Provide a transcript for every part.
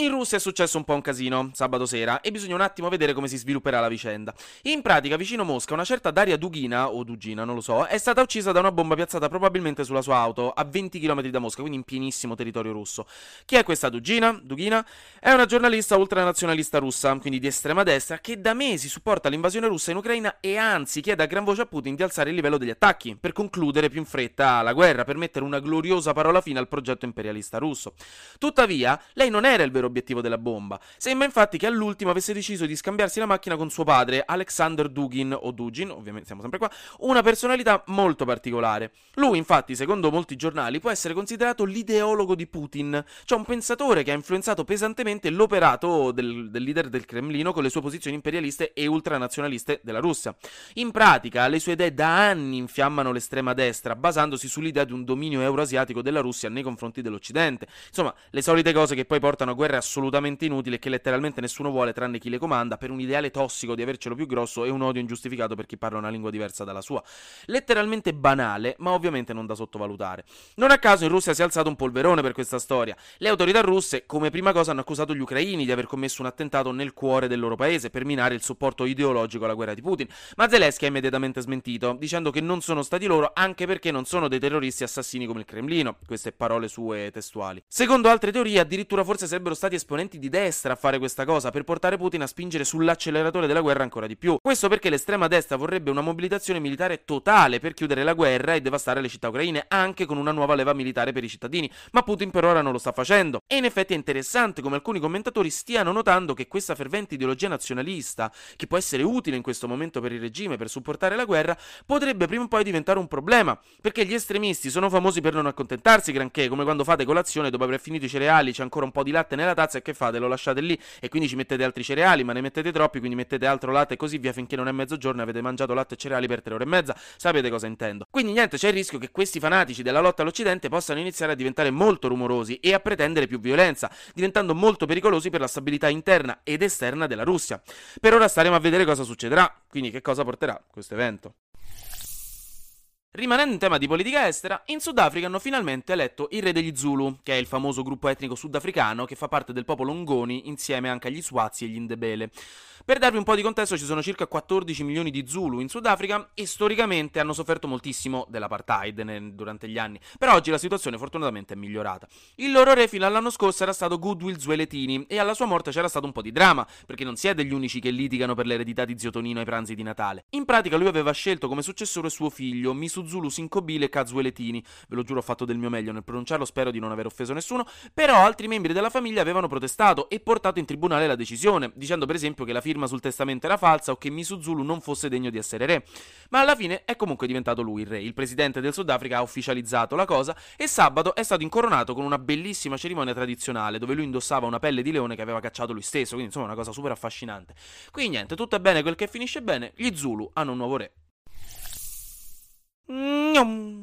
In Russia è successo un po' un casino sabato sera e bisogna un attimo vedere come si svilupperà la vicenda. In pratica, vicino Mosca, una certa Daria Dugina, o Dugina, non lo so, è stata uccisa da una bomba piazzata probabilmente sulla sua auto a 20 km da Mosca, quindi in pienissimo territorio russo. Chi è questa Dugina? Dugina è una giornalista ultranazionalista russa, quindi di estrema destra, che da mesi supporta l'invasione russa in Ucraina e anzi chiede a gran voce a Putin di alzare il livello degli attacchi per concludere più in fretta la guerra, per mettere una gloriosa parola fine al progetto imperialista russo. Tuttavia, lei non era il vero obiettivo della bomba. Sembra infatti che all'ultimo avesse deciso di scambiarsi la macchina con suo padre, Alexander Dugin, o Dugin, ovviamente siamo sempre qua, una personalità molto particolare. Lui, infatti, secondo molti giornali, può essere considerato l'ideologo di Putin, cioè un pensatore che ha influenzato pesantemente l'operato del, del leader del Cremlino con le sue posizioni imperialiste e ultranazionaliste della Russia. In pratica, le sue idee da anni infiammano l'estrema destra, basandosi sull'idea di un dominio euroasiatico della Russia nei confronti dell'Occidente. Insomma, le solite cose che poi portano a guerre assolutamente inutile che letteralmente nessuno vuole tranne chi le comanda per un ideale tossico di avercelo più grosso e un odio ingiustificato per chi parla una lingua diversa dalla sua. Letteralmente banale, ma ovviamente non da sottovalutare. Non a caso in Russia si è alzato un polverone per questa storia. Le autorità russe, come prima cosa, hanno accusato gli ucraini di aver commesso un attentato nel cuore del loro paese per minare il supporto ideologico alla guerra di Putin. Ma Zelensky ha immediatamente smentito, dicendo che non sono stati loro anche perché non sono dei terroristi assassini come il Cremlino. Queste parole sue testuali. Secondo altre teorie, addirittura forse sarebbero stati esponenti esponenti di destra a fare questa cosa per portare Putin a spingere sull'acceleratore della guerra ancora di più. Questo perché l'estrema destra vorrebbe una mobilitazione militare totale per chiudere la guerra e devastare le città ucraine, anche con una nuova leva militare per i cittadini, ma Putin per ora non lo sta facendo. E in effetti è interessante come alcuni commentatori stiano notando che questa fervente ideologia nazionalista, che può essere utile in questo momento per il regime per supportare la guerra, potrebbe prima o poi diventare un problema, perché gli estremisti sono famosi per non accontentarsi granché, come quando fate colazione dopo aver finito i cereali, c'è ancora un po' di latte nella tazza e che fate? Lo lasciate lì e quindi ci mettete altri cereali, ma ne mettete troppi, quindi mettete altro latte e così via finché non è mezzogiorno e avete mangiato latte e cereali per tre ore e mezza. Sapete cosa intendo. Quindi niente, c'è il rischio che questi fanatici della lotta all'Occidente possano iniziare a diventare molto rumorosi e a pretendere più violenza, diventando molto pericolosi per la stabilità interna ed esterna della Russia. Per ora staremo a vedere cosa succederà, quindi che cosa porterà questo evento. Rimanendo in tema di politica estera, in Sudafrica hanno finalmente eletto il re degli Zulu, che è il famoso gruppo etnico sudafricano che fa parte del popolo Ngoni insieme anche agli Swazi e agli Ndebele. Per darvi un po' di contesto, ci sono circa 14 milioni di Zulu in Sudafrica e storicamente hanno sofferto moltissimo dell'apartheid durante gli anni. Per oggi la situazione fortunatamente è migliorata. Il loro re fino all'anno scorso era stato Goodwill Zueletini e alla sua morte c'era stato un po' di dramma, perché non si è degli unici che litigano per l'eredità di zio Tonino ai pranzi di Natale. In pratica lui aveva scelto come successore suo figlio, Misuzulu Sinkobile Kazueletini. Ve lo giuro ho fatto del mio meglio nel pronunciarlo, spero di non aver offeso nessuno, però altri membri della famiglia avevano protestato e portato in tribunale la decisione, dicendo per esempio che la firma sul testamento era falsa o che Misuzulu non fosse degno di essere re. Ma alla fine è comunque diventato lui il re. Il presidente del Sudafrica ha ufficializzato la cosa e sabato è stato incoronato con una bellissima cerimonia tradizionale dove lui indossava una pelle di leone che aveva cacciato lui stesso, quindi insomma una cosa super affascinante. Quindi niente, tutto è bene quel che finisce bene, gli Zulu hanno un nuovo re. Nyum.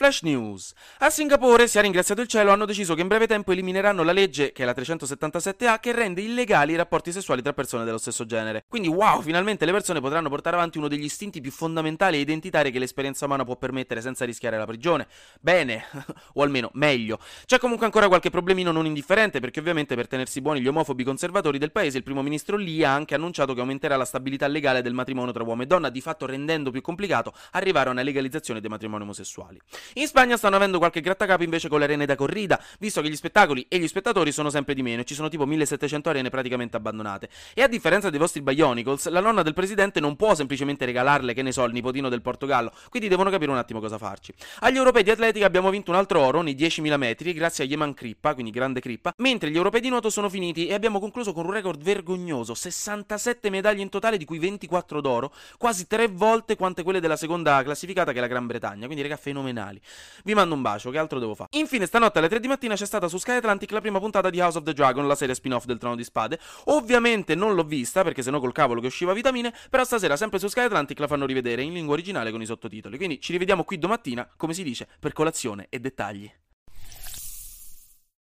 Flash News. A Singapore, si è ringraziato il cielo, hanno deciso che in breve tempo elimineranno la legge, che è la 377A, che rende illegali i rapporti sessuali tra persone dello stesso genere. Quindi, wow, finalmente le persone potranno portare avanti uno degli istinti più fondamentali e identitari che l'esperienza umana può permettere senza rischiare la prigione. Bene, o almeno meglio. C'è comunque ancora qualche problemino non indifferente, perché ovviamente per tenersi buoni gli omofobi conservatori del paese, il primo ministro Lee ha anche annunciato che aumenterà la stabilità legale del matrimonio tra uomo e donna, di fatto rendendo più complicato arrivare a una legalizzazione dei matrimoni omosessuali. In Spagna stanno avendo qualche grattacapo invece con le arene da corrida, visto che gli spettacoli e gli spettatori sono sempre di meno e ci sono tipo 1700 arene praticamente abbandonate. E a differenza dei vostri Bionicles, la nonna del presidente non può semplicemente regalarle, che ne so, il nipotino del Portogallo, quindi devono capire un attimo cosa farci. Agli europei di atletica abbiamo vinto un altro oro nei 10.000 metri grazie a Yeman Crippa, quindi grande Crippa, mentre gli europei di nuoto sono finiti e abbiamo concluso con un record vergognoso, 67 medaglie in totale di cui 24 d'oro, quasi tre volte quante quelle della seconda classificata che è la Gran Bretagna, quindi raga fenomenali. Vi mando un bacio, che altro devo fare? Infine, stanotte alle 3 di mattina c'è stata su Sky Atlantic la prima puntata di House of the Dragon, la serie spin-off del Trono di Spade. Ovviamente non l'ho vista, perché sennò col cavolo che usciva vitamine, però stasera sempre su Sky Atlantic la fanno rivedere in lingua originale con i sottotitoli. Quindi ci rivediamo qui domattina, come si dice, per colazione e dettagli.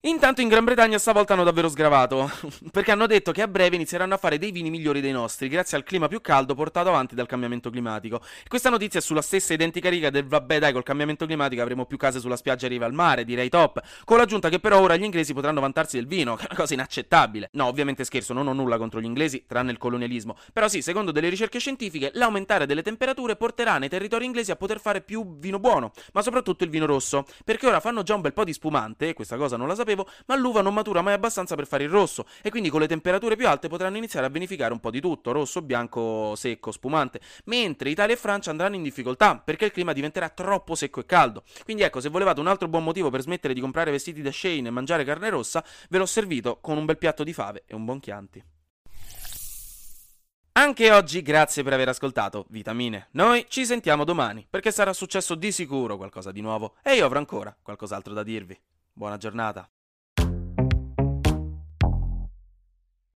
Intanto in Gran Bretagna stavolta hanno davvero sgravato, perché hanno detto che a breve inizieranno a fare dei vini migliori dei nostri, grazie al clima più caldo portato avanti dal cambiamento climatico. Questa notizia è sulla stessa identica riga del vabbè dai col cambiamento climatico avremo più case sulla spiaggia e riva al mare, direi top, con l'aggiunta che però ora gli inglesi potranno vantarsi del vino, che è una cosa inaccettabile. No, ovviamente scherzo, non ho nulla contro gli inglesi, tranne il colonialismo, però sì, secondo delle ricerche scientifiche, l'aumentare delle temperature porterà nei territori inglesi a poter fare più vino buono, ma soprattutto il vino rosso, perché ora fanno già un bel po' di spumante, e questa cosa non la sapevo, ma l'uva non matura mai abbastanza per fare il rosso e quindi con le temperature più alte potranno iniziare a vinificare un po' di tutto, rosso, bianco, secco, spumante, mentre Italia e Francia andranno in difficoltà perché il clima diventerà troppo secco e caldo. Quindi ecco, se volevate un altro buon motivo per smettere di comprare vestiti da Shane e mangiare carne rossa, ve l'ho servito con un bel piatto di fave e un buon Chianti. Anche oggi grazie per aver ascoltato Vitamine. Noi ci sentiamo domani perché sarà successo di sicuro qualcosa di nuovo e io avrò ancora qualcos'altro da dirvi. Buona giornata.